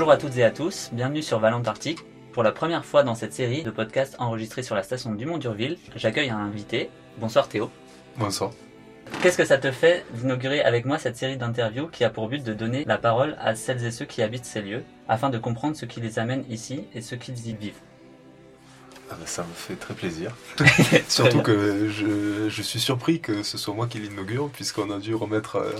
Bonjour à toutes et à tous, bienvenue sur Valentarctique. Pour la première fois dans cette série de podcasts enregistrés sur la station du Mont-Durville, j'accueille un invité. Bonsoir Théo. Bonsoir. Qu'est-ce que ça te fait d'inaugurer avec moi cette série d'interviews qui a pour but de donner la parole à celles et ceux qui habitent ces lieux, afin de comprendre ce qui les amène ici et ce qu'ils y vivent? Ah bah, ça me fait très plaisir. Surtout que je, je, suis surpris que ce soit moi qui l'inaugure, puisqu'on a dû remettre euh,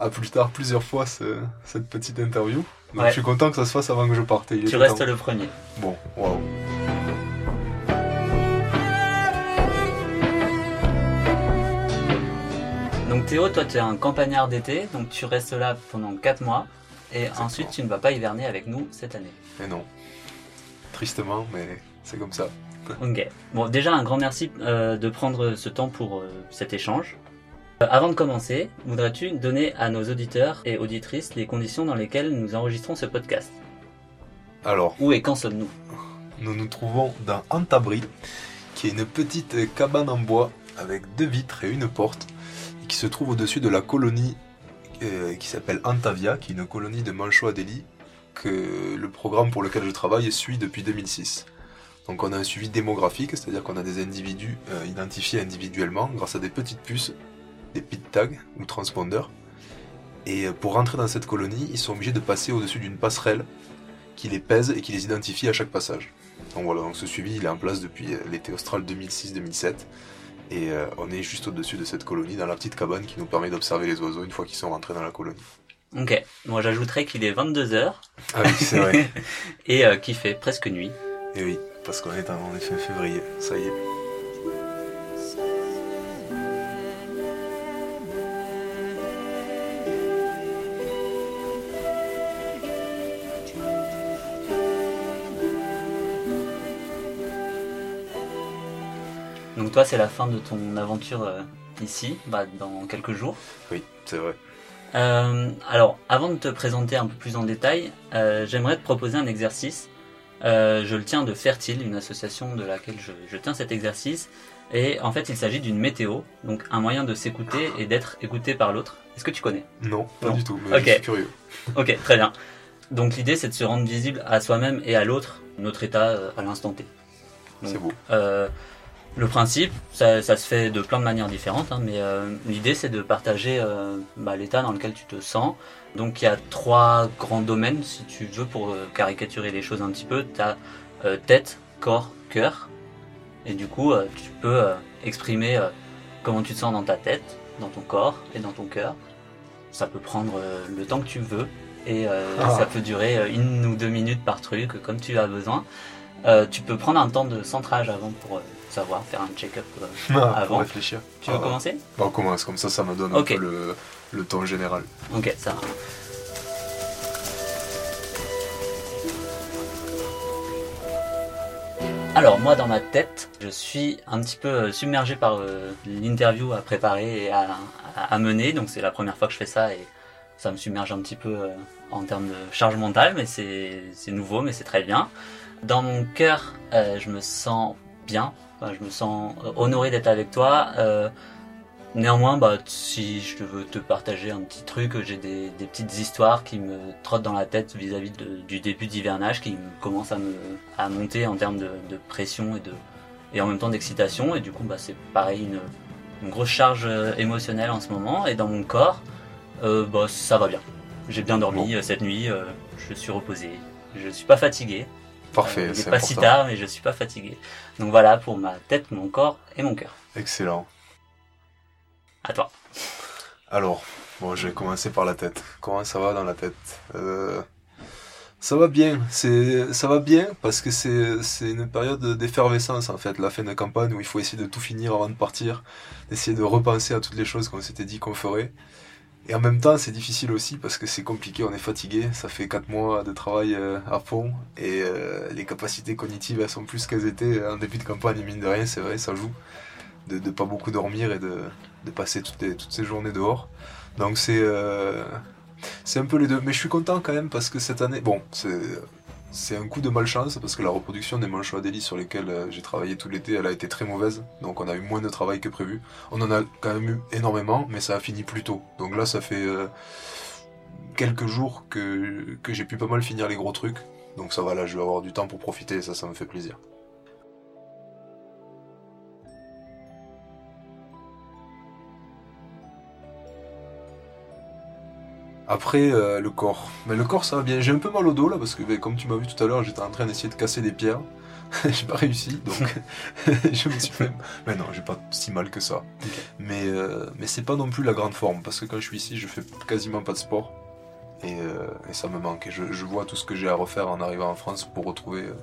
à, plus tard plusieurs fois cette petite interview. Donc je suis content que ça se fasse avant que je parte. tu restes le premier. Bon, waouh. Donc Théo, toi tu es un campagnard d'été, donc tu restes là pendant 4 mois, et ensuite tu ne vas pas hiverner avec nous cette année. Et non. Tristement, mais c'est comme ça. Ok. Bon, déjà un grand merci euh, de prendre ce temps pour euh, cet échange. Euh, avant de commencer, voudrais-tu donner à nos auditeurs et auditrices les conditions dans lesquelles nous enregistrons ce podcast? Alors. Où et quand sommes-nous? Nous nous trouvons dans Antabri, qui est une petite cabane en bois avec deux vitres et une porte, et qui se trouve au-dessus de la colonie qui s'appelle Antavia, qui est une colonie de Manchois d'Eli, que le programme pour lequel je travaille suit depuis 2006. Donc on a un suivi démographique, c'est-à-dire qu'on a des individus euh, identifiés individuellement grâce à des petites puces, des pit tags ou transpondeurs. Et euh, pour rentrer dans cette colonie, ils sont obligés de passer au-dessus d'une passerelle qui les pèse et qui les identifie à chaque passage. Donc voilà, donc ce suivi il est en place depuis euh, l'été austral 2006-2007. Et on est juste au-dessus de cette colonie, dans la petite cabane qui nous permet d'observer les oiseaux une fois qu'ils sont rentrés dans la colonie. Ok, moi j'ajouterais qu'il est 22h. Ah oui, c'est vrai. et qu'il fait presque nuit. Et oui parce qu'on est en effet février, ça y est. Donc toi, c'est la fin de ton aventure euh, ici, bah, dans quelques jours. Oui, c'est vrai. Euh, alors, avant de te présenter un peu plus en détail, euh, j'aimerais te proposer un exercice je le tiens de Fertile, une association de laquelle je, tiens cet exercice. Et en fait, il s'agit d'une météo, donc un moyen de s'écouter et d'être écouté par l'autre. Est-ce que tu connais? Non, pas du tout, mais je suis curieux. Ok, très bien. Donc l'idée, c'est de se rendre visible à soi-même et à l'autre, notre état à l'instant T. C'est beau. Euh, le principe, ça, se fait de plein de manières différentes, hein, mais l'idée, c'est de partager bah, l'état dans lequel tu te sens, donc il y a trois grands domaines, si tu veux, pour euh, caricaturer les choses un petit peu. Tu as euh, tête, corps, cœur. Et du coup, euh, tu peux exprimer comment tu te sens dans ta tête, dans ton corps et dans ton cœur. Ça peut prendre le temps que tu veux. Et ah. ça peut durer une ou deux minutes par truc, comme tu as besoin. tu peux prendre un temps de centrage avant pour savoir, faire un check-up ah, avant. Pour réfléchir. Tu veux ah. commencer? On commence, comme ça, ça me donne un peu le, le temps général. Ok, ça. Alors moi dans ma tête, je suis un petit peu euh, submergé par euh, l'interview à préparer et à, mener, donc c'est la première fois que je fais ça et ça me submerge un petit peu euh, en termes de charge mentale, mais c'est nouveau, mais c'est très bien. Dans mon cœur, je me sens bien, je me sens honoré d'être avec toi. Néanmoins, bah, si je veux te partager un petit truc, j'ai des, petites histoires qui me trottent dans la tête vis-à-vis du début d'hivernage, qui commencent à me à monter en termes de, pression et de et en même temps d'excitation. Et du coup, bah, c'est pareil une, grosse charge euh, émotionnelle en ce moment. Et dans mon corps, euh, bah, ça va bien. J'ai bien dormi euh, cette nuit. je suis reposé. Je suis pas fatigué. Parfait. c'est pas si tard, mais je suis pas fatigué. Donc voilà pour ma tête, mon corps et mon cœur. Excellent. À toi. Alors, bon, je vais commencer par la tête. Comment ça va dans la tête? Euh, Ça va bien. C'est, ça va bien parce que c'est, c'est une période d'effervescence en fait, la fin de campagne où il faut essayer de tout finir avant de partir, d'essayer de repenser à toutes les choses qu'on s'était dit qu'on ferait. Et en même temps, c'est difficile aussi parce que c'est compliqué, on est fatigué, ça fait 4 mois de travail euh, à fond et euh, les capacités cognitives elles sont plus qu'elles étaient en début de campagne, mine de rien, c'est vrai, ça joue de, de pas beaucoup dormir et de, passer toutes, ces journées dehors. Donc c'est euh, c'est un peu les deux. Mais je suis content quand même parce que cette année, bon, c'est c'est un coup de malchance parce que la reproduction des manchots Adélie sur lesquels euh, j'ai travaillé tout l'été, elle a été très mauvaise. Donc on a eu moins de travail que prévu. On en a quand même eu énormément, mais ça a fini plus tôt. Donc là, ça fait euh, quelques jours que, que j'ai pu pas mal finir les gros trucs. Donc ça va, là, je vais avoir du temps pour profiter ça, ça me fait plaisir. Après, euh, le corps. Mais le corps, ça va bien. J'ai un peu mal au dos là, parce que ben, comme tu m'as vu tout à l'heure, j'étais en train d'essayer de casser des pierres. j'ai pas réussi, donc je me suis fait. Mais non, j'ai pas si mal que ça. Mais, euh, mais c'est pas non plus la grande forme, parce que quand je suis ici, je fais quasiment pas de sport. Et, euh, et ça me manque. Et je, je vois tout ce que j'ai à refaire en arrivant en France pour retrouver euh,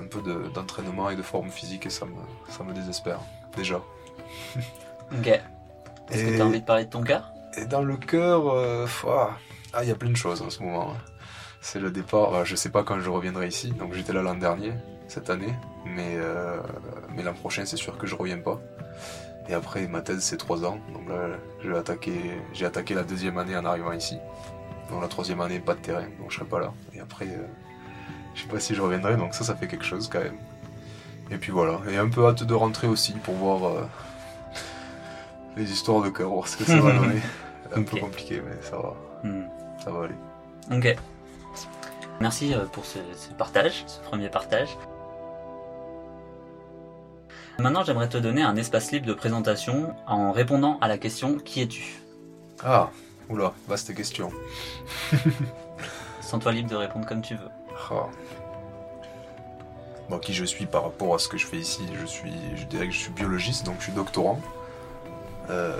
un peu de- d'entraînement et de forme physique, et ça me, ça me désespère, déjà. Ok. Est-ce que tu as envie de parler de ton cœur Et dans le cœur, euh, ouah, ah, il y a plein de choses en ce moment. hein. C'est le départ. euh, Je sais pas quand je reviendrai ici. Donc j'étais là l'an dernier, cette année, mais euh, mais l'an prochain, c'est sûr que je reviens pas. Et après, ma thèse, c'est trois ans. Donc là, je vais attaquer. J'ai attaqué la deuxième année en arrivant ici. Donc la troisième année, pas de terrain, donc je serai pas là. Et après, euh, je sais pas si je reviendrai. Donc ça, ça fait quelque chose quand même. Et puis voilà. Et un peu hâte de rentrer aussi pour voir euh, les histoires de cœur, voir ce que ça va donner. Un peu compliqué, mais ça va, Hmm. ça va aller. Ok. Merci euh, pour ce, ce partage, ce premier partage. Maintenant, j'aimerais te donner un espace libre de présentation en répondant à la question Qui es-tu? Ah, oula, vaste question. Sens-toi libre de répondre comme tu veux. Ah. Bon, qui je suis par rapport à ce que je fais ici Je suis, je dirais que je suis biologiste, donc je suis doctorant. Euh,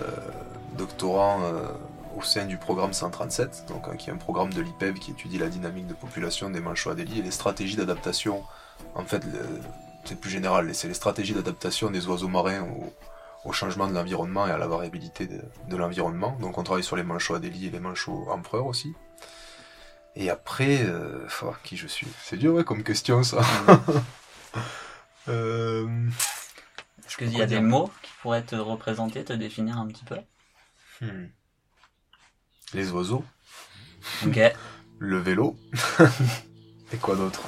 doctorant euh, au sein du programme 137, donc, hein, qui est un programme de l'IPEV qui étudie la dynamique de population des manchots adélie et les stratégies d'adaptation. En fait, le- c'est plus général, c'est les stratégies d'adaptation des oiseaux marins au, au changement de l'environnement et à la variabilité de, de l'environnement. Donc on travaille sur les manchots adélie et les manchots empereurs aussi. Et après, euh, qui je suis? C'est dur ouais, comme question ça. Euh, Est-ce qu'il y a des mots qui pourraient te représenter, te définir un petit peu? Hmm. Les oiseaux, Ok. le vélo, et quoi d'autre?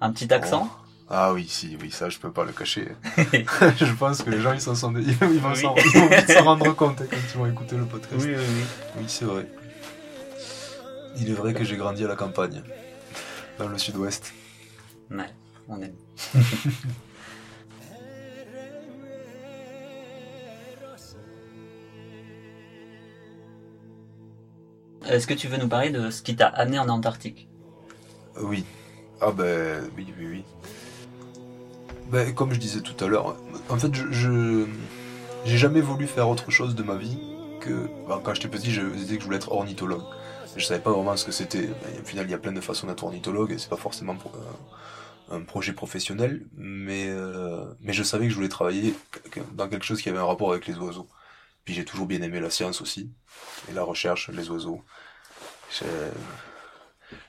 Un petit accent? Ah oui, si, oui, ça je peux pas le cacher. je pense que les gens ils s'en sont, ils vont Oui. s'en rendre compte quand ils vont écouter le podcast. oui, oui. Oui, c'est vrai. Il est vrai que j'ai grandi à la campagne, dans le sud-ouest. Ouais, on aime. Est-ce que tu veux nous parler de ce qui t'a amené en Antarctique? Oui. Ah ben oui, oui, oui. Ben, comme je disais tout à l'heure, en fait, je, j'ai jamais voulu faire autre chose de ma vie que ben, quand j'étais petit, je disais que je voulais être ornithologue. Je savais pas vraiment ce que c'était. Ben, au final, il y a plein de façons d'être ornithologue et c'est pas forcément un projet professionnel, mais euh, mais je savais que je voulais travailler dans quelque chose qui avait un rapport avec les oiseaux. Puis j'ai toujours bien aimé la science aussi et la recherche, les oiseaux.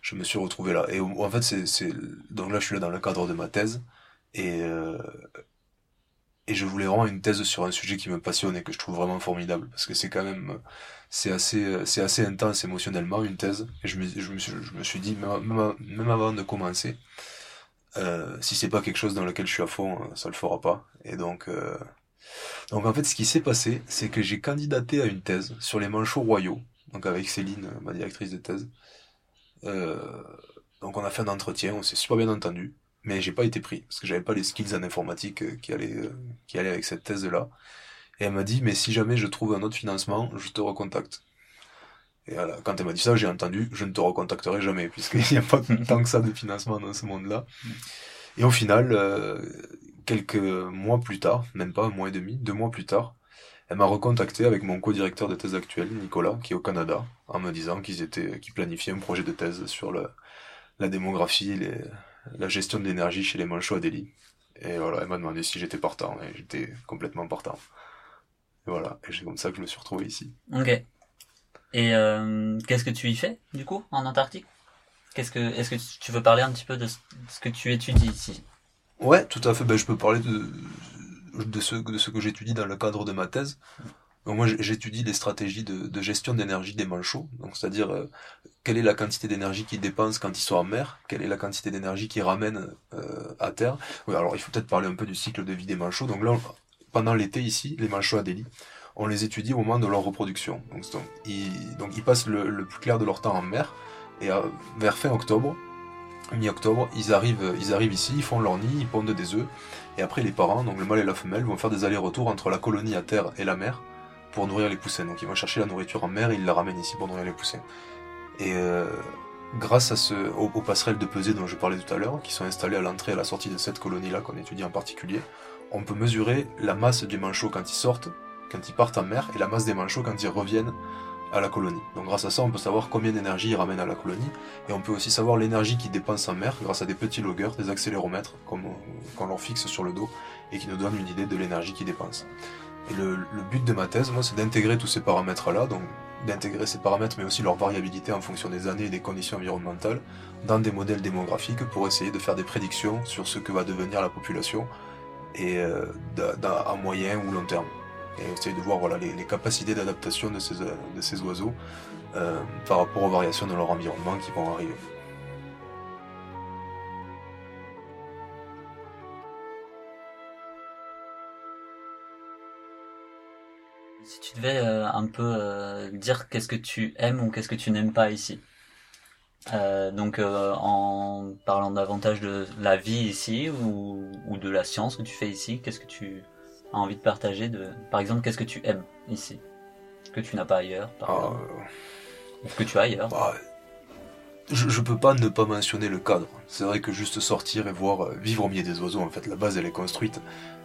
Je me suis retrouvé là. Et en fait, donc là, je suis là dans le cadre de ma thèse. Et, euh, je voulais vraiment une thèse sur un sujet qui me passionne et que je trouve vraiment formidable. Parce que c'est quand même, c'est assez, c'est assez intense émotionnellement, une thèse. Et je me, je me, suis, je me suis dit, même avant de commencer, euh, si c'est pas quelque chose dans lequel je suis à fond, euh, ça le fera pas. Et donc, euh, donc en fait, ce qui s'est passé, c'est que j'ai candidaté à une thèse sur les manchots royaux. Donc avec Céline, ma directrice de thèse. Euh, donc on a fait un entretien, on s'est super bien entendu, mais j'ai pas été pris parce que j'avais pas les skills en informatique euh, qui allaient euh, qui allaient avec cette thèse là. Et elle m'a dit mais si jamais je trouve un autre financement, je te recontacte. Et voilà, quand elle m'a dit ça, j'ai entendu je ne te recontacterai jamais puisqu'il n'y a pas tant que ça de financement dans ce monde-là. Et au final, euh, quelques mois plus tard, même pas un mois et demi, deux mois plus tard, elle m'a recontacté avec mon co-directeur de thèse actuel, Nicolas, qui est au Canada, en me disant qu'ils étaient, qu'ils planifiaient un projet de thèse sur la démographie, la gestion de l'énergie chez les manchots Adélie. Et voilà, elle m'a demandé si j'étais partant, et j'étais complètement partant. Et voilà, et c'est comme ça que je me suis retrouvé ici. Ok. Et euh, qu'est-ce que tu y fais, du coup, en Antarctique? Qu'est-ce que, Est-ce que tu veux parler un petit peu de ce que tu étudies ici? Ouais, tout à fait. Ben, je peux parler de, de ce, que j'étudie dans le cadre de ma thèse. Moi j'étudie les stratégies de, gestion d'énergie des manchots, donc c'est-à-dire euh, quelle est la quantité d'énergie qu'ils dépensent quand ils sont en mer, quelle est la quantité d'énergie qu'ils ramènent euh, à terre? Oui, alors il faut peut-être parler un peu du cycle de vie des manchots. Donc là, pendant l'été ici, les manchots à Delhi, on les étudie au moment de leur reproduction. Donc, ils, passent le, plus clair de leur temps en mer, et vers fin octobre, mi-octobre, ils arrivent, ils arrivent ici, ils font leur nid, ils pondent des œufs, et après les parents, donc le mâle et la femelle, vont faire des allers-retours entre la colonie à terre et la mer pour nourrir les poussins. Donc ils vont chercher la nourriture en mer et ils la ramènent ici pour nourrir les poussins. Et euh, grâce à ce, aux, passerelles de pesée dont je parlais tout à l'heure, qui sont installées à l'entrée et à la sortie de cette colonie-là qu'on étudie en particulier, on peut mesurer la masse des manchots quand ils sortent, quand ils partent en mer, et la masse des manchots quand ils reviennent à la colonie. Donc grâce à ça, on peut savoir combien d'énergie ils ramènent à la colonie, et on peut aussi savoir l'énergie qu'ils dépensent en mer grâce à des petits loggers, des accéléromètres qu'on leur fixe sur le dos, et qui nous donnent une idée de l'énergie qu'ils dépensent. Et le, but de ma thèse, moi, c'est d'intégrer tous ces paramètres-là, donc d'intégrer ces paramètres, mais aussi leur variabilité en fonction des années et des conditions environnementales, dans des modèles démographiques pour essayer de faire des prédictions sur ce que va devenir la population euh, à moyen ou long terme. Et essayer de voir voilà, les, capacités d'adaptation de ces, de ces oiseaux euh, par rapport aux variations de leur environnement qui vont arriver. Si tu devais euh, un peu euh, dire qu'est-ce que tu aimes ou qu'est-ce que tu n'aimes pas ici. Euh, donc en parlant davantage de la vie ici ou, de la science que tu fais ici, qu'est-ce que tu as envie de partager de par exemple qu'est-ce que tu aimes ici? Que tu n'as pas ailleurs par ah, ou que tu as ailleurs bah, je, je peux pas ne pas mentionner le cadre. C'est vrai que juste sortir et voir vivre au milieu des oiseaux en fait la base elle est construite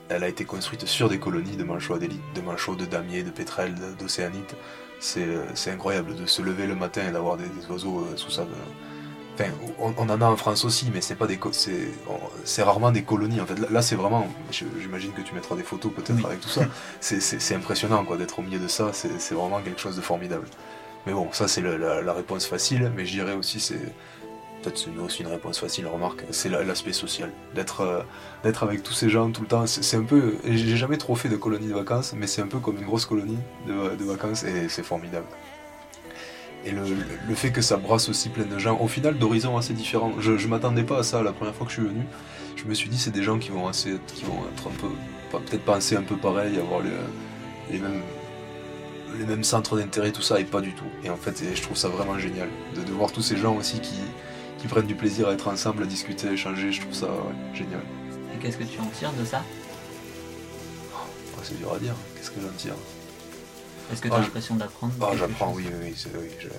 elle a été construite sur des colonies de manchots de manchots, de damiers, de pétrels, d'océanites. C'est incroyable de se lever le matin et d'avoir des, oiseaux euh, sous sa. Enfin, on, en a en France aussi, mais c'est pas des c'est rarement des colonies. En fait, là, c'est vraiment. J'imagine que tu mettras des photos peut-être avec tout ça. C'est impressionnant quoi d'être au milieu de ça. C'est vraiment quelque chose de formidable. Mais bon, ça c'est la, la, réponse facile. Mais je dirais aussi c'est peut-être c'est aussi une réponse facile, remarque, c'est l'aspect social. D'être euh, d'être avec tous ces gens tout le temps, c'est un peu. J'ai jamais trop fait de colonie de vacances, mais c'est un peu comme une grosse colonie de, vacances et c'est formidable. Et le, fait que ça brasse aussi plein de gens, au final d'horizons assez différents. Je, ne m'attendais pas à ça la première fois que je suis venu. Je me suis dit c'est des gens qui vont assez, qui vont être un peu, peut-être penser un peu pareil, avoir les, mêmes les mêmes centres d'intérêt, tout ça, et pas du tout. Et en fait, je trouve ça vraiment génial de, de voir tous ces gens aussi qui, qui prennent du plaisir à être ensemble, à discuter, à échanger. Je trouve ça génial. Et qu'est-ce que tu en tires de ça? Oh, C'est dur à dire. Qu'est-ce que j'en tire? Est-ce que tu as ah, l'impression d'apprendre ah, J'apprends, oui, oui,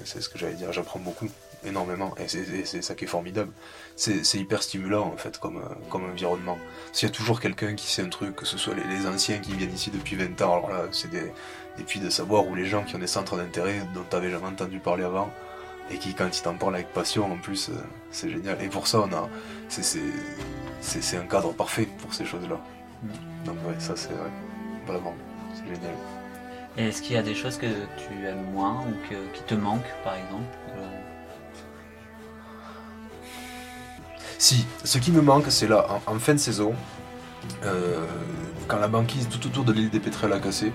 c'est ce que j'allais dire. J'apprends beaucoup, énormément. Et c'est ça qui est formidable. C'est hyper stimulant, en fait, comme, comme environnement. S'il y a toujours quelqu'un qui sait un truc, que ce soit les, anciens qui viennent ici depuis 20 ans, alors là, c'est des. Et puis de savoir où les gens qui ont des centres d'intérêt dont tu n'avais jamais entendu parler avant, et qui quand il t'en parle avec passion en plus euh, c'est génial et pour ça on a c'est un cadre parfait pour ces choses là mm. donc ouais ça c'est vraiment c'est génial et est-ce qu'il y a des choses que tu aimes moins ou qui te manquent par exemple euh? Si, ce qui me manque, c'est là, en, fin de saison, euh, quand la banquise tout autour de l'île des Pétrels a cassé,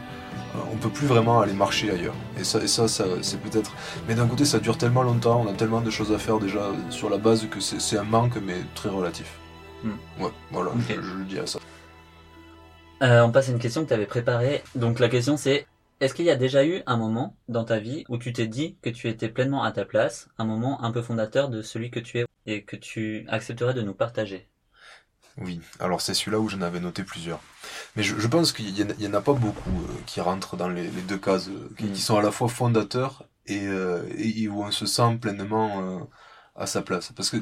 on peut plus vraiment aller marcher ailleurs. Et ça, et ça, c'est peut-être. Mais d'un côté, ça dure tellement longtemps, on a tellement de choses à faire déjà sur la base que c'est un manque, mais très relatif. Hmm. Ouais, voilà, je, le dis à ça. Euh, on passe à une question que tu avais préparée. Donc la question c'est est-ce qu'il y a déjà eu un moment dans ta vie où tu t'es dit que tu étais pleinement à ta place, un moment un peu fondateur de celui que tu es et que tu accepterais de nous partager? Oui, alors c'est celui-là où j'en avais noté plusieurs. Mais je, pense qu'il n'y en, a pas beaucoup euh, qui rentrent dans les, deux cases, euh, qui, mm. sont à la fois fondateurs et, euh, et, où on se sent pleinement à sa place. Parce que,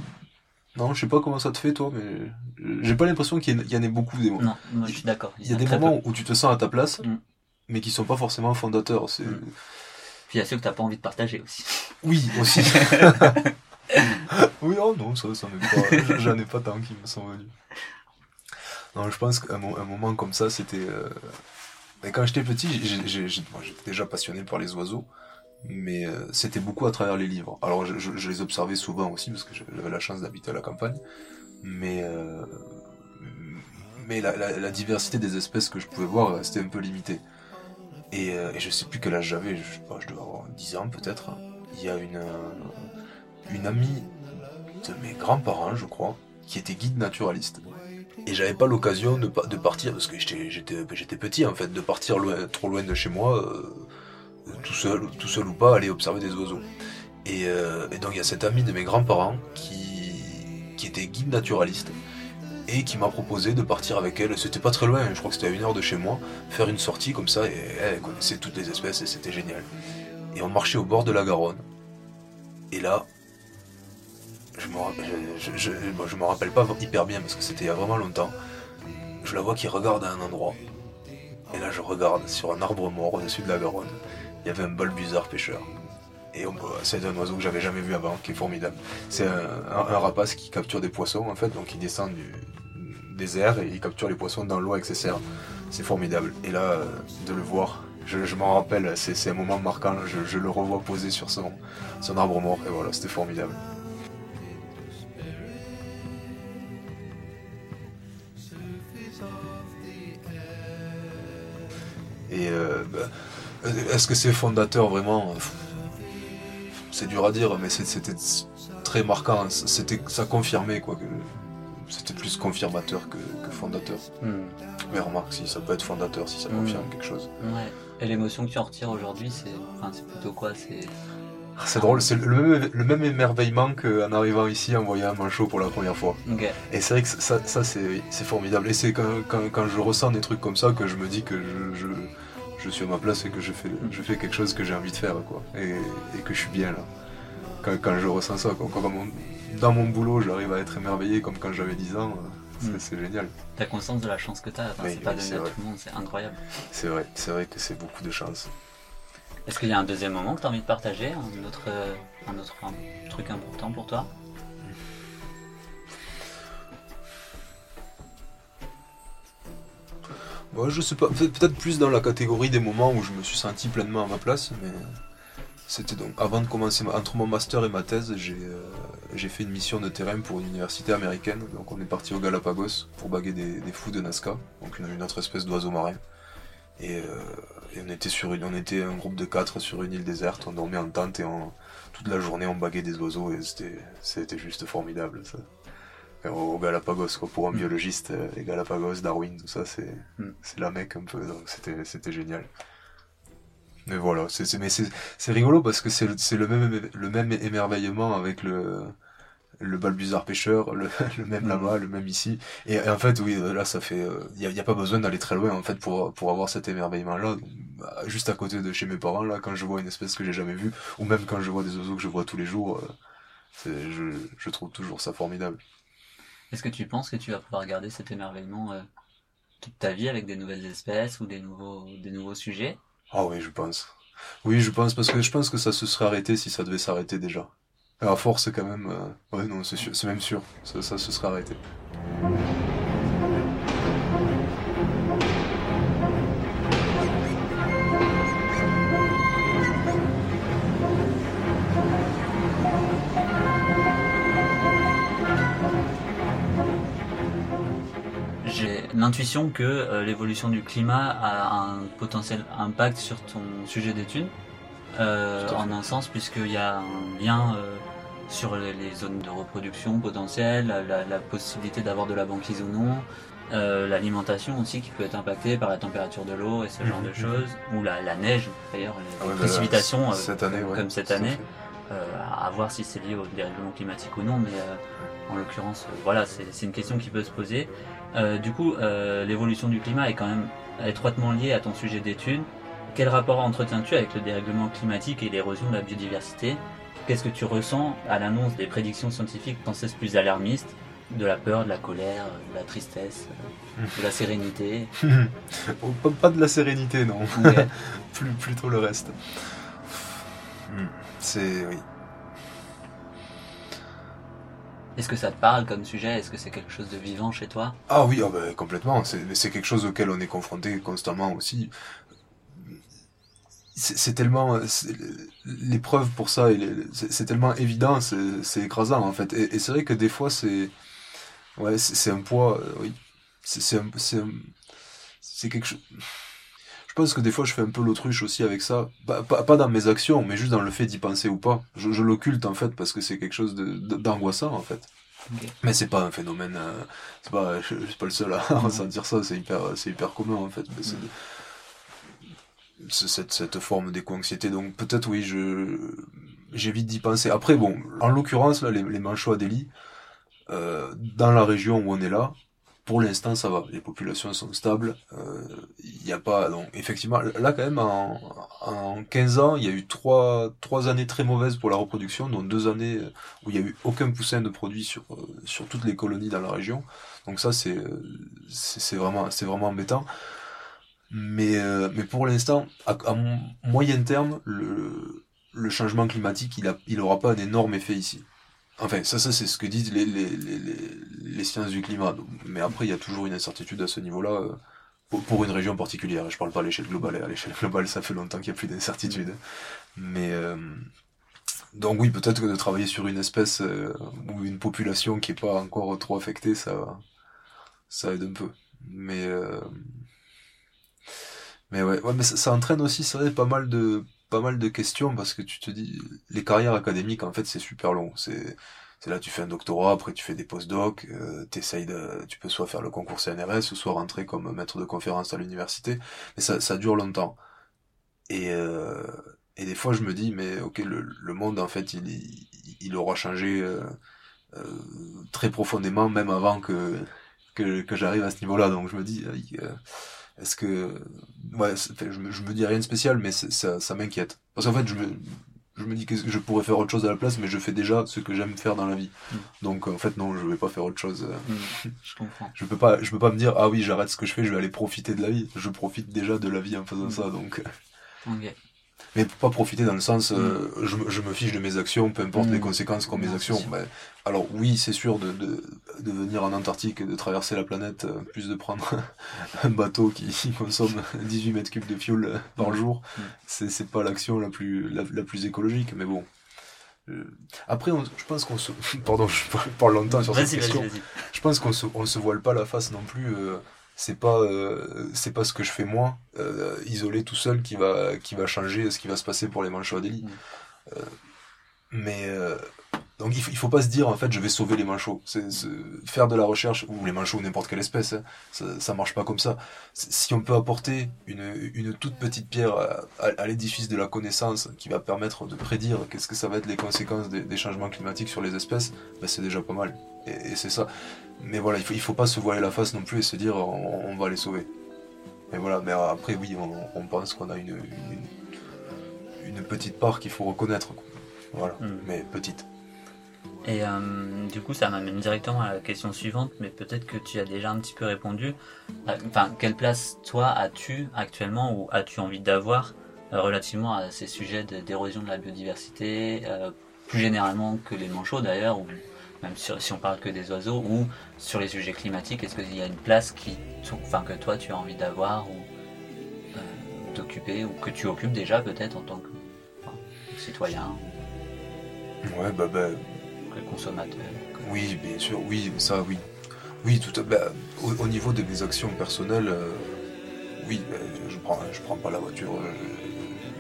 non, je sais pas comment ça te fait toi, mais j'ai pas l'impression qu'il y, en ait beaucoup des moments. Non, moi je suis d'accord. Il y a, des moments où tu te sens à ta place, mm. Mais qui sont pas forcément fondateurs. Mm. Puis il y a ceux que t'as pas envie de partager aussi. Oui, aussi. oui, oh non, ça, ça pas. J'en ai pas tant qui me sont venus. Non, je pense qu'un un moment comme ça, c'était. Euh... Quand j'étais petit, j'étais déjà passionné par les oiseaux, mais euh, c'était beaucoup à travers les livres. Alors, je, je, les observais souvent aussi, parce que j'avais la chance d'habiter à la campagne, mais. Euh, mais la, la, la, diversité des espèces que je pouvais voir, c'était un peu limitée. Et, euh, je sais plus quel âge j'avais, je, sais je devais avoir 10 ans peut-être. Il y a une, euh, une amie de mes grands-parents, je crois, qui était guide naturaliste. Et j'avais pas l'occasion de, pa- de partir, parce que j'étais petit en fait, de partir trop loin de chez moi, euh, tout, seul, ou pas, aller observer des oiseaux. Et, euh, et donc il y a cette amie de mes grands-parents qui, qui était guide naturaliste et qui m'a proposé de partir avec elle. C'était pas très loin, je crois que c'était à une heure de chez moi, faire une sortie comme ça, et elle connaissait toutes les espèces et c'était génial. Et on marchait au bord de la Garonne. Et là, je me, je, je, je- me rappelle pas hyper bien parce que c'était il y a vraiment longtemps. Je la vois qui regarde à un endroit. Et là, je regarde sur un arbre mort au-dessus de la Garonne. Il y avait un balbuzard pêcheur. Et on- c'est un oiseau que j'avais jamais vu avant, qui est formidable. C'est un- un rapace qui capture des poissons en fait, donc il descend du, et il capture les poissons dans l'eau avec ses serres. C'est formidable. Et là, euh, de le voir, je, m'en rappelle, c'est un moment marquant. Je, le revois posé sur son, son arbre mort et voilà, c'était formidable. Et euh, bah, est-ce que c'est fondateur vraiment? C'est dur à dire, mais c'était très marquant. C'était, ça confirmait quoi que c'était plus confirmateur que, que fondateur. Hmm. Mais remarque, si ça peut être fondateur, si ça Mm. confirme quelque chose. Ouais. Et l'émotion que tu en retires aujourd'hui, c'est enfin, plutôt quoi C'est Ah, C'est drôle, c'est le même, le même émerveillement qu'en arrivant ici en voyant un manchot pour la première fois. Ok. Et c'est vrai que ça, ça c'est c'est formidable. Et c'est quand, quand, quand je ressens des trucs comme ça que je me dis que je, je, je suis à ma place et que je fais, je fais quelque chose que j'ai envie de faire. Quoi. Et, et que je suis bien là. Quand, quand je ressens ça, quoi. Quand mon- dans mon boulot j'arrive à être émerveillé comme quand j'avais 10 ans, c'est Mm. c'est génial. T'as conscience de la chance que t'as. Enfin, c'est pas donné à tout le monde, c'est incroyable. C'est vrai, c'est vrai que c'est beaucoup de chance. Est-ce qu'il y a un deuxième moment que tu as envie de partager Un autre, euh, un autre un truc important pour toi? Moi, je sais pas, peut- peut-être plus dans la catégorie des moments où je me suis senti pleinement à ma place, mais c'était donc avant de commencer, ma- entre mon master et ma thèse, j'ai euh, j'ai fait une mission de terrain pour une université américaine. Donc, on est parti au Galapagos pour baguer des, des fous de Nazca, donc une, une autre espèce d'oiseau marin. Et, euh, et on était sur une, on était un groupe de quatre sur une île déserte, on dormait en tente et on, toute la journée on baguait des oiseaux et c'était, c'était juste formidable. Ça. Au, au Galapagos, quoi, pour un Mm. biologiste, euh, les Galapagos, Darwin, tout ça, c'est, Mm. c'est la mec un peu, donc c'était, c'était génial. Mais voilà, c'est, c'est, rigolo parce que c'est, le- même, le même émerveillement avec le, le balbuzard pêcheur, le, même là-bas, le même ici. Et, en fait, oui, là, ça fait, il n'y a, a pas besoin d'aller très loin, en fait, pour, pour avoir cet émerveillement-là. Bah, Juste à côté de chez mes parents, là, quand je vois une espèce que j'ai jamais vue, ou même quand je vois des oiseaux que je vois tous les jours, euh, je, je trouve toujours ça formidable. Est-ce que tu penses que tu vas pouvoir garder cet émerveillement euh, toute ta vie avec des nouvelles espèces ou des nouveaux, des nouveaux sujets? Ah oui, je pense. Oui, je pense, parce que je pense que ça se serait arrêté si ça devait s'arrêter déjà. À force, quand même, euh, ouais, non, c'est même sûr, ça se serait arrêté. L'intuition que euh, l'évolution du climat a un potentiel impact sur ton sujet d'étude, euh, en un sens, puisqu'il y a un lien euh, sur les, les zones de reproduction potentielle, la, la possibilité d'avoir de la banquise ou non, l'alimentation aussi qui peut être impactée par la température de l'eau et ce genre de Mhm. choses, ou la, la neige d'ailleurs, les, Ah les bah, précipitations cette année, comme, ouais, comme cette année. à voir si c'est lié au dérèglement climatique ou non, mais en l'occurrence, voilà, c'est une question qui peut se poser. Euh, du coup, euh, l'évolution du climat est quand même étroitement liée à ton sujet d'étude. Quel rapport entretiens-tu avec le dérèglement climatique et l'érosion de la biodiversité? Qu'est-ce que tu ressens à l'annonce des prédictions scientifiques sans cesse plus alarmistes De la peur, de la colère, de la tristesse, de la sérénité? Oh, pas, de la sérénité, non. Ouais. Plus, plutôt le reste. Hmm. C'est, oui. Est-ce que ça te parle comme sujet? Est-ce que c'est quelque chose de vivant chez toi? Ah oui, ah ben, complètement. C'est quelque chose auquel on est confronté constamment aussi. C'est tellement les preuves pour ça, c'est tellement évident, c'est écrasant en fait. Et, c'est vrai que des fois c'est ouais, c'est un poids, euh, oui. C'est c'est quelque chose. Je pense que des fois je fais un peu l'autruche aussi avec ça. Pas, pas, pas dans mes actions, mais juste dans le fait d'y penser ou pas. Je, je l'occulte en fait parce que c'est quelque chose d'angoissant en fait. Ok. Mais c'est pas un phénomène. euh, c'est pas, je, je suis pas le seul à ressentir ça. C'est hyper, c'est hyper commun en fait. Mais c'est cette, cette forme d'éco-anxiété. Donc peut-être oui, je j'évite d'y penser. Après bon, en l'occurrence là, les, les manchots à Delhi, euh, dans la région où on est là, pour l'instant ça va. Les populations sont stables. Il n'y a pas donc effectivement là quand même en, en 15 ans, il y a eu trois trois années très mauvaises pour la reproduction, dont deux années où il y a eu aucun poussin de produit sur euh, sur toutes les colonies dans la région. Donc ça c'est euh, c'est vraiment c'est vraiment embêtant. Mais euh, mais pour l'instant, à, à mo- moyen terme, le le changement climatique, il a il pas un énorme effet ici. Enfin, ça, ça c'est ce que disent les, les, les, les, sciences du climat. Mais après, il y a toujours une incertitude à ce niveau-là, euh, pour, une région particulière. Je parle pas à l'échelle globale. À l'échelle globale, ça fait longtemps qu'il n'y a plus d'incertitude. Mais euh, donc oui, peut-être que de travailler sur une espèce euh, ou une population qui est pas encore trop affectée, ça, ça aide un peu. Mais euh, mais ouais, ouais mais ça, ça entraîne aussi, c'est vrai, pas mal de pas mal de questions parce que tu te dis les carrières académiques en fait c'est super long. C'est c'est là tu fais un doctorat, après tu fais des post-doc, euh, t'essayes de tu peux soit faire le concours CNRS ou soit rentrer comme maître de conférence à l'université, mais ça ça dure longtemps. Et euh, et des fois je me dis mais OK le, le monde en fait il il, il aura changé euh, euh, très profondément même avant que que, que j'arrive à ce niveau-là donc je me dis euh, est-ce que ouais je me, je me dis rien de spécial mais ça ça m'inquiète parce qu'en fait je me je me dis que je pourrais faire autre chose à la place mais je fais déjà ce que j'aime faire dans la vie Mm. donc en fait non je vais pas faire autre chose euh, Hmm, je comprends. je peux pas je peux pas me dire ah oui j'arrête ce que je fais je vais aller profiter de la vie je profite déjà de la vie en faisant Mm. ça donc Ok. Mais pas profiter dans le sens euh, je, me- je me fiche de mes actions peu importe Mm. les conséquences qu'ont mes actions. Ben, alors oui c'est sûr de, de, de venir en Antarctique de traverser la planète euh, plus de prendre un bateau qui consomme 18 mètres cubes de fuel euh, par Mm. jour Mm. c'est c'est pas l'action la plus la, la plus écologique mais bon Euh, après on- je pense qu'on se pardon je parle longtemps sur cette question je pense qu'on se, on se voile pas la face non plus. C'est pas, euh, c'est pas ce que je fais moi, euh, isolé tout seul, qui va, qui va changer ce qui va se passer pour les manchots à. Mm. Euh, mais euh, donc il faut, il faut pas se dire en fait je vais sauver les manchots. C'est, c'est- faire de la recherche ou les manchots ou n'importe quelle espèce, hein, ça, ça marche pas comme ça. C'est- Si on peut apporter une, une toute petite pierre à, à- à l'édifice de la connaissance qui va permettre de prédire qu'est-ce que ça va être les conséquences des, des changements climatiques sur les espèces, ben c'est déjà pas mal. Et, et c'est ça. Mais voilà, il faut, il faut pas se voiler la face non plus et se dire on, on va les sauver. Mais voilà, mais après oui, on, on pense qu'on a une, une, une petite part qu'il faut reconnaître. quoi. Voilà, Mm. mais petite. Et euh, du coup, ça m'amène directement à la question suivante, mais peut-être que tu as déjà un petit peu répondu. Euh, Enfin, quelle place, toi, as-tu actuellement ou as-tu envie d'avoir euh, relativement à ces sujets d'érosion de la biodiversité, plus généralement que les manchots d'ailleurs, ou même si on parle que des oiseaux, ou sur les sujets climatiques, est-ce qu'il y a une place qui, enfin, que toi tu as envie d'avoir ou d'occuper, ou que tu occupes déjà peut-être en tant que citoyen, Ouais, bah, bah que consommateur oui, bien sûr, oui, ça oui. Oui, tout à bah, au, au niveau de mes actions personnelles, euh, oui, bah, je prends, je prends pas la voiture euh,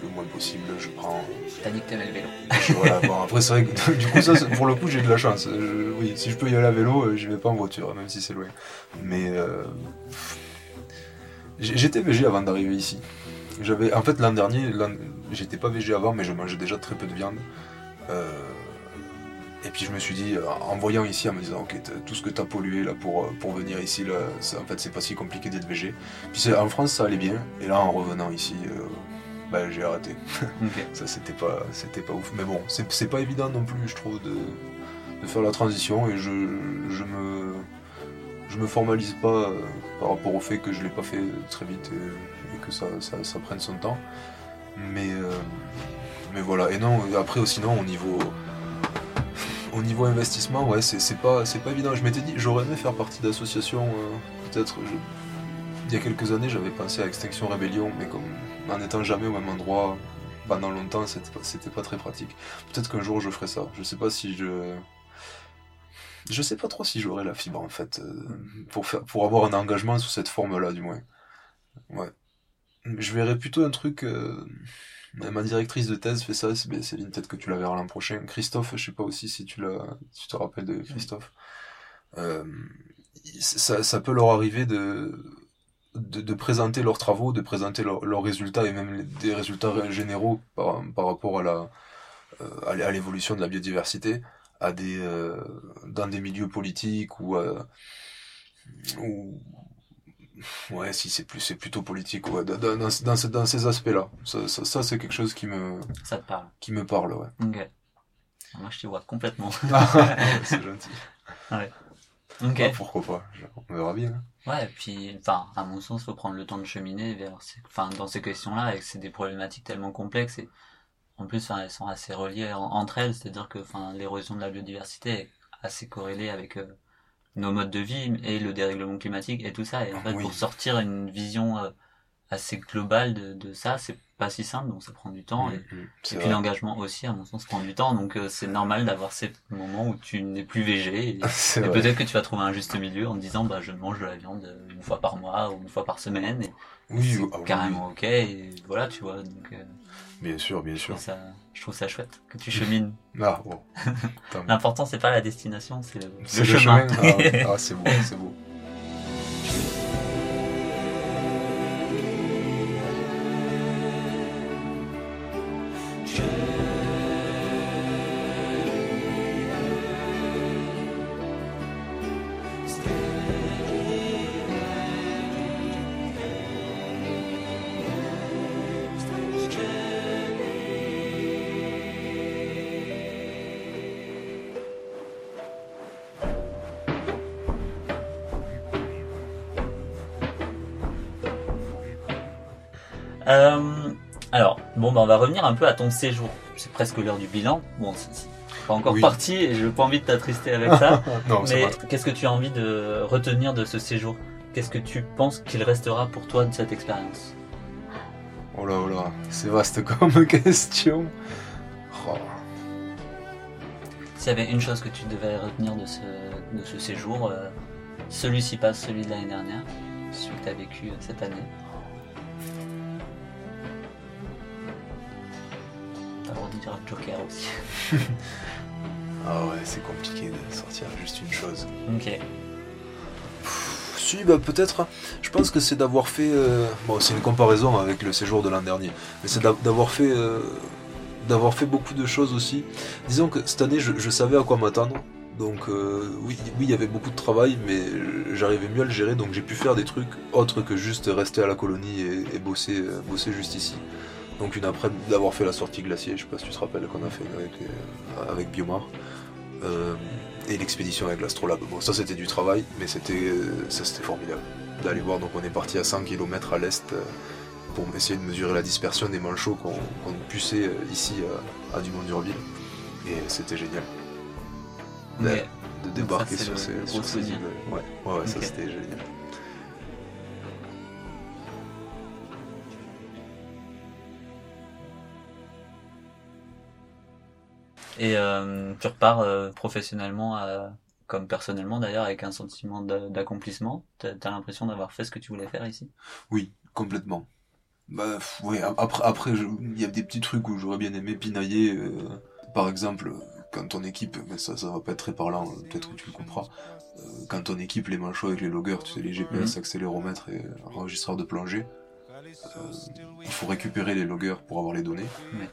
le moins possible, je prends. T'as dit que t'aimais le vélo. je- voilà, bon, après, c'est vrai que du coup, ça, pour le coup, j'ai de la chance. Je- oui, si je peux y aller à vélo, euh, j'y vais pas en voiture, même si c'est loin. Mais euh, j'étais végé avant d'arriver ici. J'avais, en fait, l'an dernier, j'étais pas végé avant, mais je mangeais déjà très peu de viande. Euh, et puis je me suis dit, euh, en voyant ici, en me disant, ok, tout ce que t'as pollué là pour, euh, pour venir ici, là, ça- en fait, c'est pas si compliqué d'être végé. Puis en France, ça allait bien. Et là, en revenant ici, euh, bah, j'ai arrêté. Ça, c'était pas, c'était pas ouf. Mais bon, c'est pas évident non plus, je trouve, de, de faire la transition. Et je, je me, je me formalise pas par rapport au fait que je l'ai pas fait très vite et, et que ça, ça, ça prenne son temps. Mais, euh, mais voilà. Et non, après, sinon, au niveau, au niveau investissement, ouais, c'est pas, c'est pas évident. Je m'étais dit, j'aurais aimé faire partie d'associations, euh, peut-être. je- Il y a quelques années, j'avais pensé à Extinction Rebellion, mais comme en n'étant jamais au même endroit pendant longtemps, c'était pas, pas très pratique. Peut-être qu'un jour je ferai ça. Je sais pas si je. Je sais pas trop si j'aurai la fibre en fait, euh, pour, faire, pour avoir un engagement sous cette forme-là, du moins. Ouais. je verrais plutôt un truc. euh, ma directrice de thèse fait ça, Céline, peut-être que tu la verras l'an prochain. Christophe, je sais pas aussi si tu, tu te rappelles de Christophe. Euh, ça, ça peut leur arriver de, de, de présenter leurs travaux, de présenter leurs résultats et même des résultats généraux par, rapport à la euh, à l'é- à l'évolution de la biodiversité à des euh, dans des milieux politiques ou à- ou ouais si c'est plus c'est plutôt politique ouais dans, dans, dans, dans ces- dans ces aspects là ça, ça, ça, c'est quelque chose qui me Ça te parle. qui me parle ouais Ok. Moi, je t'y vois complètement. c'est gentil ok. Ah, pourquoi pas on verra bien hein. Ouais, et puis, enfin, à mon sens, faut prendre le temps de cheminer vers, enfin, dans ces questions-là, et c'est des problématiques tellement complexes, et en plus, elles sont assez reliées en- entre elles, c'est-à-dire que, enfin, l'érosion de la biodiversité est assez corrélée avec euh, nos modes de vie et le dérèglement climatique et tout ça, et en fait, Oui. pour sortir une vision euh, assez globale de, de ça, c'est pas si simple, donc ça prend du temps, et, Mm, mm, et c'est puis l'engagement aussi, à mon sens, prend du temps, donc euh, c'est normal d'avoir ces moments où tu n'es plus végé, et, vrai. peut-être que tu vas trouver un juste milieu en te disant bah je mange de la viande une fois par mois ou une fois par semaine et oui, ah oui, carrément ok. Et voilà tu vois donc euh, bien sûr bien sûr. ça je trouve ça chouette que tu chemines. ah bon. L'important c'est pas la destination c'est le, c'est le le chemin. chemin ah, ah, c'est beau c'est beau va revenir un peu à ton séjour. C'est presque l'heure du bilan. Bon c'est pas encore Oui. parti et je veux pas envie de t'attrister avec ça. non mais qu'est-ce que tu as envie de retenir de ce séjour? Qu'est-ce que tu penses qu'il restera pour toi de cette expérience? Oh là oh là c'est vaste comme question oh. S'il y avait une chose que tu devais retenir de ce, de ce séjour, euh, celui-ci passe celui de l'année dernière, celui que tu as vécu euh, cette année. Dire Joker aussi. Ah ouais, c'est compliqué de sortir juste une chose. ok. Pff, Si, bah peut-être. Je pense que c'est d'avoir fait. euh, Bon, c'est une comparaison avec le séjour de l'an dernier, mais c'est d'a- d'avoir fait. euh, D'avoir fait beaucoup de choses aussi. Disons que cette année, je, je savais à quoi m'attendre. Donc, euh, oui, oui, il y avait beaucoup de travail, mais j'arrivais mieux à le gérer. Donc, j'ai pu faire des trucs autres que juste rester à la colonie et, et bosser, bosser juste ici. Donc, une après d'avoir fait la sortie glacier, je sais pas si tu te rappelles qu'on a fait avec, euh, avec Biomar. Euh, et l'expédition avec l'Astrolabe. Bon, ça c'était du travail, mais c'était euh, ça c'était formidable d'aller voir. Donc on est parti à 100 km à l'est pour essayer de mesurer la dispersion des manchots qu'on puçait euh, ici à, à Dumont-Durville. Et c'était génial de débarquer sur le ces, sur îles. Ouais, ouais, ouais, ça c'était génial. Et euh, tu repars euh, professionnellement, euh, comme personnellement d'ailleurs, avec un sentiment d'a- d'accomplissement. T'as as, l'impression d'avoir fait ce que tu voulais faire ici? Oui, complètement. Bah, ap- après, après il y a des petits trucs où j'aurais bien aimé pinailler. euh, par exemple, quand ton équipe, mais ça, ça va pas être très parlant, peut-être que tu le comprends. quand ton équipe les manchots avec les loggers, tu sais, les GPS, accéléromètres et enregistreurs de plongée, il faut récupérer les loggers pour avoir les données. Ouais.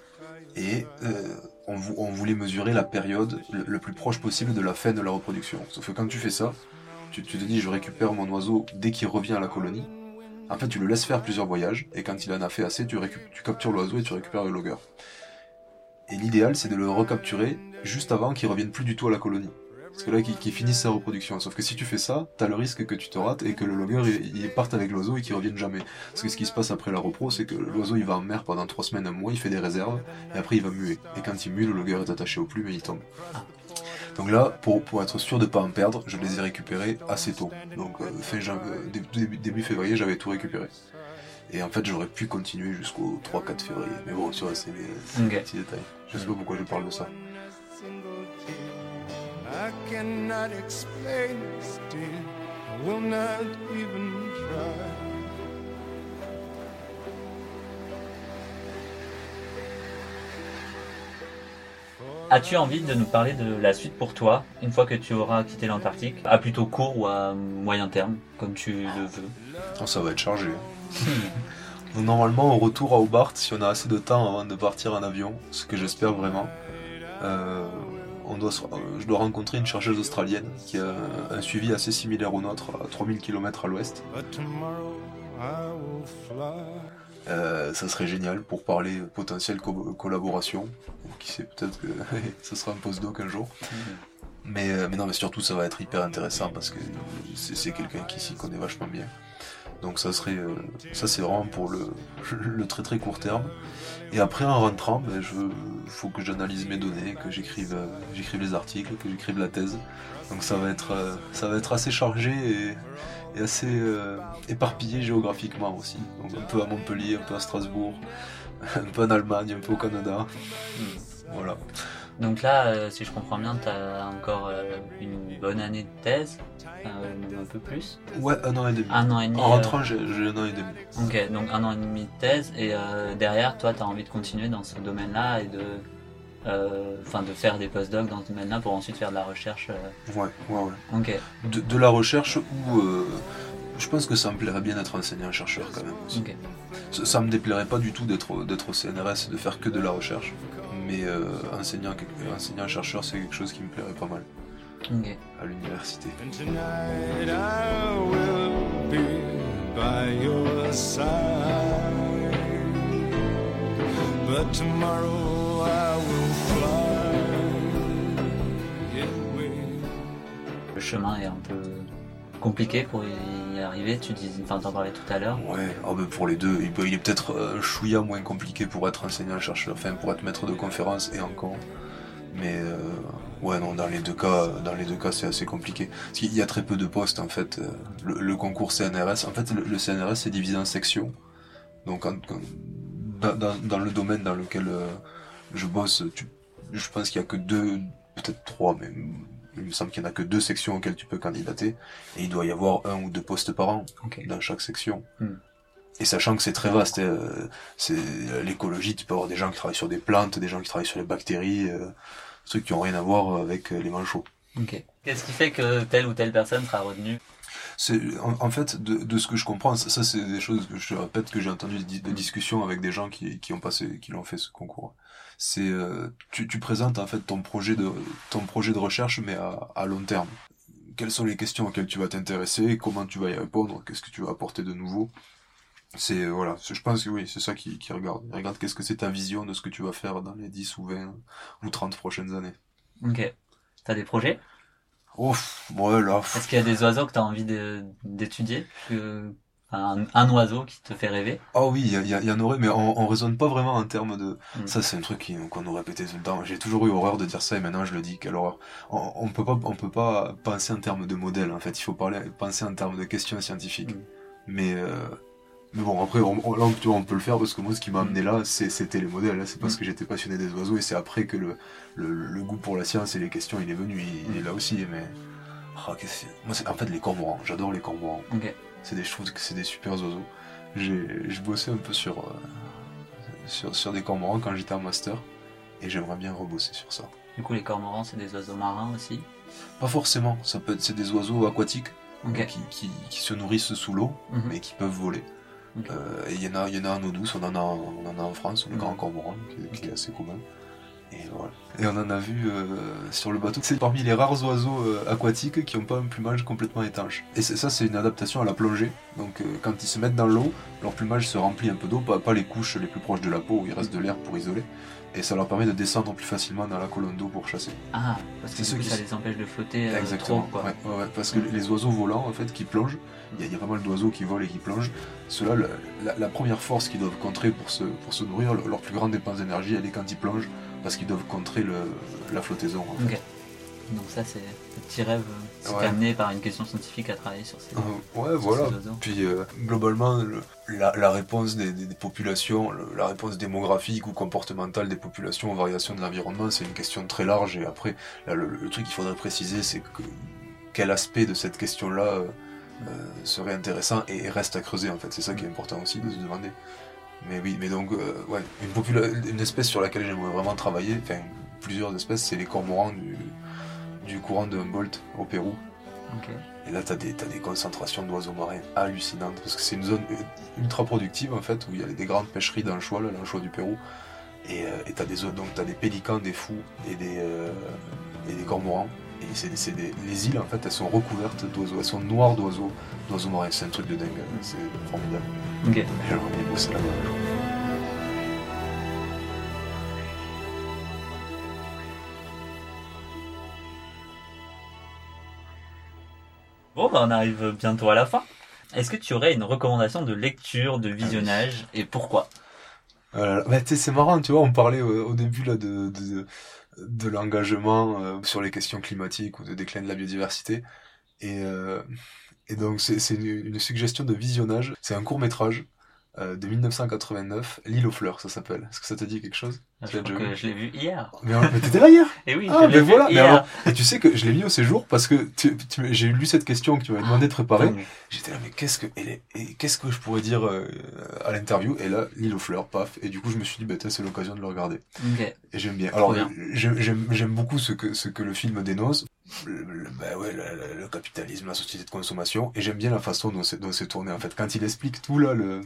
Et euh, on, vou- on voulait mesurer la période le, plus proche possible de la fin de la reproduction. Sauf que quand tu fais ça, tu, te dis je récupère mon oiseau dès qu'il revient à la colonie. En fait, tu le laisses faire plusieurs voyages, et quand il en a fait assez, tu captures l'oiseau et tu récupères le logger. Et l'idéal, c'est de le recapturer juste avant qu'il revienne plus du tout à la colonie. Parce que là, qu'il qu'il finisse sa reproduction. Sauf que si tu fais ça, t'as le risque que tu te rates et que le logger, il, il parte avec l'oiseau et qu'il revienne jamais. Parce que ce qui se passe après la repro, c'est que l'oiseau, il va en mer pendant trois semaines, un mois, il fait des réserves, et après, il va muer. Et quand il mue, le logger est attaché au plume et il tombe. Donc là, pour, pour être sûr de pas en perdre, je les ai récupérés assez tôt. Donc euh, fin euh, début, février, j'avais tout récupéré. Et en fait, j'aurais pu continuer jusqu'au 3-4 février. Mais bon, tu vois, c'est des, c'est des Ok. petits détails. Je sais pas pourquoi je parle de ça. I explain not even. As-tu envie de nous parler de la suite pour toi, une fois que tu auras quitté l'Antarctique, à plutôt court ou à moyen terme, comme tu le veux? Oh, Ça va être chargé. Normalement, au retour à Hobart, si on a assez de temps avant de partir en avion, ce que j'espère vraiment, euh, on doit euh, je dois rencontrer une chercheuse australienne qui a un suivi assez similaire au nôtre, à 3000 km à l'ouest. Euh, ça serait génial pour parler potentielle co- collaboration. Qui sait, peut-être que ce sera un postdoc un jour. Mais, euh, mais non, mais surtout, ça va être hyper intéressant parce que c'est quelqu'un qui s'y connaît vachement bien. Donc ça serait, ça c'est vraiment pour le, le très très court terme. Et après, en rentrant, ben, je, faut que j'analyse mes données, que j'écrive, euh, j'écrive les articles, que j'écrive la thèse. Donc ça va être, euh, ça va être assez chargé et, et assez euh, éparpillé géographiquement aussi. Donc un peu à Montpellier, un peu à Strasbourg, un peu en Allemagne, un peu au Canada. Voilà. Donc là, euh, si je comprends bien, tu as encore euh, une bonne année de thèse, euh, un peu plus. Ouais, un an et demi. Un an et demi. En euh, rentrant, j'ai un an et demi. Ok, donc un an et demi de thèse, et derrière, toi, tu as envie de continuer dans ce domaine-là et de, enfin, de faire des postdocs dans ce domaine-là pour ensuite faire de la recherche. Ouais, ouais, ouais. Ok, De, de la recherche où je pense que ça me plairait bien d'être enseignant-chercheur quand même aussi. ok. Ça, ça me déplairait pas du tout d'être d'être au CNRS et de faire que de la recherche. Mais euh, enseignant, enseignant-chercheur, c'est quelque chose qui me plairait pas mal à l'université. And tonight I will be by your side. But tomorrow I will fly away. Le chemin est un peu compliqué pour y arriver, tu dis, enfin, t'en parlais tout à l'heure. Ouais, ah ben pour les deux, il, est peut-être euh, chouïa moins compliqué pour être enseignant-chercheur, enfin pour être maître de conférence et encore. Mais euh, ouais, non, dans les deux cas, dans les deux cas, c'est assez compliqué. Parce qu'il y a très peu de postes en fait. Euh, Le, concours CNRS, en fait, le, CNRS c'est divisé en sections. Donc, dans, le domaine dans lequel euh, je bosse, je pense qu'il y a que deux, peut-être trois, mais il me semble qu'il n'y en a que deux sections auxquelles tu peux candidater. Et il doit y avoir un ou deux postes par an dans chaque section. Hmm. Et sachant que c'est très vaste, euh, c'est l'écologie, tu peux avoir des gens qui travaillent sur des plantes, des gens qui travaillent sur les bactéries, euh, trucs qui ont rien à voir avec euh, les manchots. Ok. Qu'est-ce qui fait que telle ou telle personne sera retenue? C'est en, en fait de, de ce que je comprends, ça, ça, c'est des choses que je te répète que j'ai entendu des, des discussions avec des gens qui, qui ont passé, qui l'ont fait ce concours. C'est euh, tu, tu présentes en fait ton projet de ton projet de recherche mais à, à long terme. Quelles sont les questions auxquelles tu vas t'intéresser, comment tu vas y répondre, qu'est-ce que tu vas apporter de nouveau? C'est euh, voilà, c'est- je pense que oui, c'est ça qui, qui regarde. Ils regardent qu'est-ce que c'est ta vision de ce que tu vas faire dans les 10 ou 20 ou 30 prochaines années? Ok. T'as des projets? Ouf, ouais là. Est-ce qu'il y a des oiseaux que t'as envie d'étudier? Que... un, un oiseau qui te fait rêver? Ah oui, il y, y y en aurait, mais on, on raisonne pas vraiment en termes de. Mm. Ça, c'est un truc qu'on nous répétait tout le temps. J'ai toujours eu horreur de dire ça et maintenant je le dis. Quelle horreur. On, on peut pas, on peut pas penser en termes de modèles. En fait, il faut parler, penser en termes de questions scientifiques. Mm. Mais, euh, mais bon, après, on, on- là, tu vois, on peut le faire parce que moi, ce qui m'a amené là, c'était les modèles. là. C'est parce Mm. que j'étais passionné des oiseaux et c'est après que le, le, le goût pour la science et les questions, il est venu. Il, il est là aussi, mais. Que c'est- moi, c'est en fait les cormorans. J'adore les cormorans. C'est des, je trouve que c'est des super oiseaux. J'ai, je bossais un peu sur, euh, sur, sur des cormorans quand j'étais en master et j'aimerais bien rebosser sur ça. Du coup, les cormorans, c'est des oiseaux marins aussi? Pas forcément, ça peut être, c'est des oiseaux aquatiques qui, qui, qui se nourrissent sous l'eau Mhm. mais qui peuvent voler. Euh, et il y en a, y en a en eau douce, on en a, on en a en France, le Mhm. grand cormoran qui, est assez commun. Et voilà. Et on en a vu euh, sur le bateau. C'est parmi les rares oiseaux euh, aquatiques qui n'ont pas un plumage complètement étanche. Et ça, c'est une adaptation à la plongée. Donc, euh, quand ils se mettent dans l'eau, leur plumage se remplit un peu d'eau, pas, pas les couches les plus proches de la peau où il reste de l'air pour isoler. Et ça leur permet de descendre plus facilement dans la colonne d'eau pour chasser. Ah, parce que C'est du ceux coup, qui ça les empêche de flotter euh, Exactement. trop, quoi. Ouais, ouais, ouais, parce que les oiseaux volants, en fait, qui plongent, il y, a- il y a pas mal d'oiseaux qui volent et qui plongent. Ceux-là, la, la première force qu'ils doivent contrer pour se, pour se nourrir, le- leur plus grande dépense d'énergie, elle est quand ils plongent, parce qu'ils doivent contrer le, la flottaison. en fait. Ok. Donc ça, c'est le petit rêve. C'est Ouais. amené par une question scientifique à travailler sur ces, Euh, ouais, voilà. ces. Puis euh, globalement, le- la, la réponse des, des- des populations, le- la réponse démographique ou comportementale des populations aux variations de l'environnement, c'est une question très large. Et après, là, le, le truc qu'il faudrait préciser, c'est que quel aspect de cette question-là euh, euh, serait intéressant et reste à creuser. En fait, c'est ça qui est important aussi de se demander. Mais oui, mais donc, euh, ouais, une, une espèce sur laquelle j'aimerais vraiment travailler, enfin, plusieurs espèces, c'est les cormorans du, du courant de Humboldt au Pérou. Et là, tu as, des concentrations d'oiseaux marins hallucinantes, parce que c'est une zone ultra productive, en fait, où il y a des grandes pêcheries d'anchois, là, l'anchois du Pérou. Et euh, et t'as des, donc, des pélicans, des fous et des, euh, et des cormorans. Et c'est, les îles, en fait, elles sont recouvertes d'oiseaux, elles sont noires d'oiseaux, d'oiseaux marins. C'est un truc de dingue, c'est formidable. Ok. Et J'aimerais bien bosser là-bas. On arrive bientôt à la fin. Est-ce que tu aurais une recommandation de lecture, de visionnage, et pourquoi? Euh, bah, c'est marrant, tu vois, on parlait au, début là de, de, l'engagement euh, sur les questions climatiques ou de déclin de la biodiversité. Et, euh, et donc, c'est c'est une, une suggestion de visionnage. C'est un court métrage euh, de 1989, L'île aux fleurs, ça s'appelle. Est-ce que ça te dit quelque chose? Je crois déjà que je l'ai vu hier. Mais, mais t'étais là hier? Et oui, Ah, je l'ai ben vu voilà, mais alors- Et tu sais que je l'ai mis au séjour parce que j'ai lu cette question que tu m'avais demandé de préparer. J'étais là, mais qu'est-ce que, qu'est-ce que je pourrais dire euh, à l'interview? Et là, l'île aux fleurs, paf. Et du coup, je me suis dit, bah, c'est l'occasion de le regarder. Et j'aime bien. Alors, bien. j'aime, j'aime, j'aime beaucoup ce que, ce que le film dénonce. Le, bah ouais, le, capitalisme, la société de consommation. Et j'aime bien la façon dont c'est, tourné, en fait. Quand il explique tout, là, le,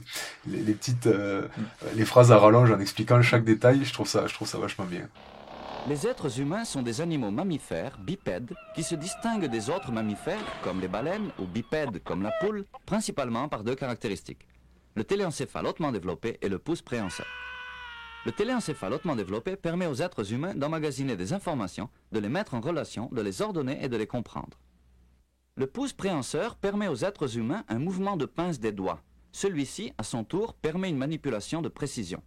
les, petites, euh, les phrases à rallonge en expliquant chaque détail, je trouve ça, je trouve ça vachement bien. Les êtres humains sont des animaux mammifères, bipèdes, qui se distinguent des autres mammifères, comme les baleines, ou bipèdes, comme la poule, principalement par deux caractéristiques. Le téléencéphale hautement développé et le pouce préhenseur. Le téléencéphale hautement développé permet aux êtres humains d'emmagasiner des informations, de les mettre en relation, de les ordonner et de les comprendre. Le pouce préhenseur permet aux êtres humains un mouvement de pince des doigts. Celui-ci, à son tour, permet une manipulation de précision.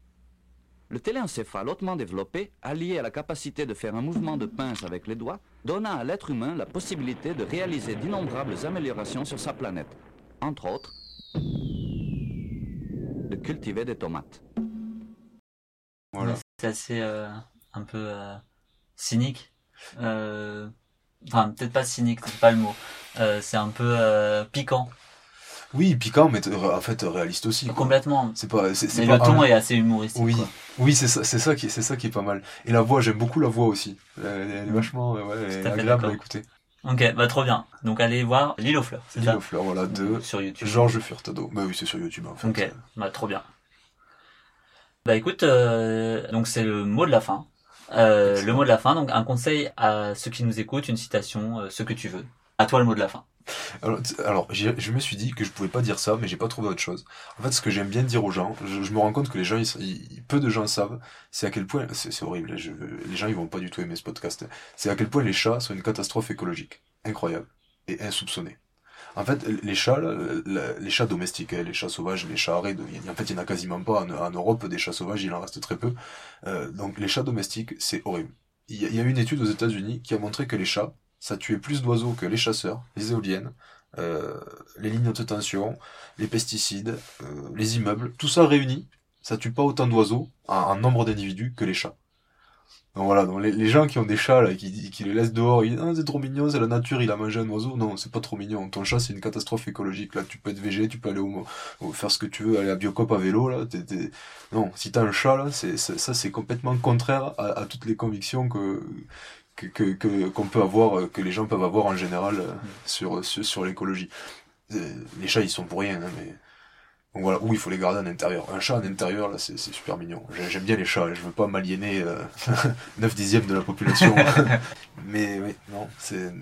Le téléencéphale hautement développé, allié à la capacité de faire un mouvement de pince avec les doigts, donna à l'être humain la possibilité de réaliser d'innombrables améliorations sur sa planète. Entre autres, de cultiver des tomates. Voilà. C'est assez euh, un peu euh, cynique. Euh, Enfin, peut-être pas cynique, c'est pas le mot. C'est un peu piquant, Oui, piquant, mais en fait, réaliste aussi. quoi. complètement. C'est pas, c'est, c'est Mais pas le ton est assez humoristique. Oui, quoi. oui, c'est ça, c'est ça qui, c'est ça qui est pas mal. Et la voix, j'aime beaucoup la voix aussi. Elle, elle est vachement, euh, ouais, elle est agréable à écouter. Ok, bah trop bien. Donc allez voir L'île aux fleurs, c'est L'île aux fleurs, voilà, de Sur YouTube. Georges Furtado. Bah oui, c'est sur YouTube en fait. Ok, bah trop bien. Bah écoute, euh, donc c'est le mot de la fin. Euh, le mot de la fin, donc un conseil à ceux qui nous écoutent, une citation, euh, ce que tu veux. À toi le mot de la fin. Alors, je me suis dit que je pouvais pas dire ça, mais j'ai pas trouvé autre chose. En fait, ce que j'aime bien dire aux gens, je, je me rends compte que les gens, ils, ils- peu de gens savent, c'est à quel point, c'est c'est horrible, je- les gens ils vont pas du tout aimer ce podcast, c'est à quel point les chats sont une catastrophe écologique. Incroyable. Et insoupçonnée. En fait, les chats, les chats domestiques, les chats sauvages, les chats y- en fait, il n'y en a quasiment pas en, Europe, des chats sauvages, il en reste très peu. Euh, donc, les chats domestiques, c'est horrible. Il y, a, une étude aux États-Unis qui a montré que les chats, ça tuait plus d'oiseaux que les chasseurs, les éoliennes, euh, les lignes de tension, les pesticides, euh, les immeubles, tout ça réuni, ça tue pas autant d'oiseaux en nombre d'individus que les chats. Donc voilà, donc les, les gens qui ont des chats là, qui, qui les laissent dehors, ils disent ah, c'est trop mignon, c'est la nature, il a mangé un oiseau. Non, c'est pas trop mignon. Ton chat c'est une catastrophe écologique. Là, tu peux être végé, tu peux aller au, au- faire ce que tu veux, aller à Biocop à vélo là. Non, si t'as un chat là, c'est ça c'est complètement contraire à, à toutes les convictions que que que- peut avoir, euh, que les gens peuvent avoir en général euh, sur sur, sur l'écologie. Euh, Les chats ils sont pour rien, hein, mais donc voilà, où il faut les garder en intérieur. Un chat en intérieur, là, c'est c'est super mignon. J'ai- J'aime bien les chats, je veux pas m'aliéner euh, 9 dixièmes de la population. Mais oui, non,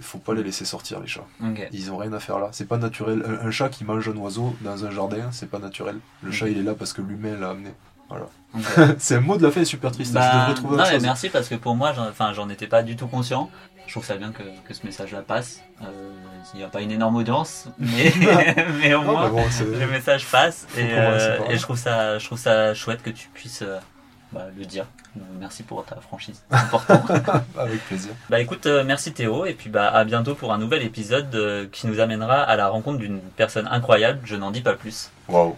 faut pas les laisser sortir, les chats. Ils ont rien à faire là. C'est pas naturel. Un, un chat qui mange un oiseau dans un jardin, c'est pas naturel. Le chat, il est là parce que l'humain l'a amené. Voilà. c'est un mot de la fin super triste. je Bah, trouver non, mais chose. merci parce que pour moi, j'en étais pas du tout conscient. Je trouve ça bien que, que ce message-là passe. Euh, il n'y a pas une énorme audience, mais, mais au Non, moins bon, le message passe et, euh, et je trouve ça, je trouve ça chouette que tu puisses euh, bah, le dire. Merci pour ta franchise. C'est important. Avec plaisir. bah écoute, merci Théo et puis bah à bientôt pour un nouvel épisode qui nous amènera à la rencontre d'une personne incroyable. Je n'en dis pas plus. Waouh.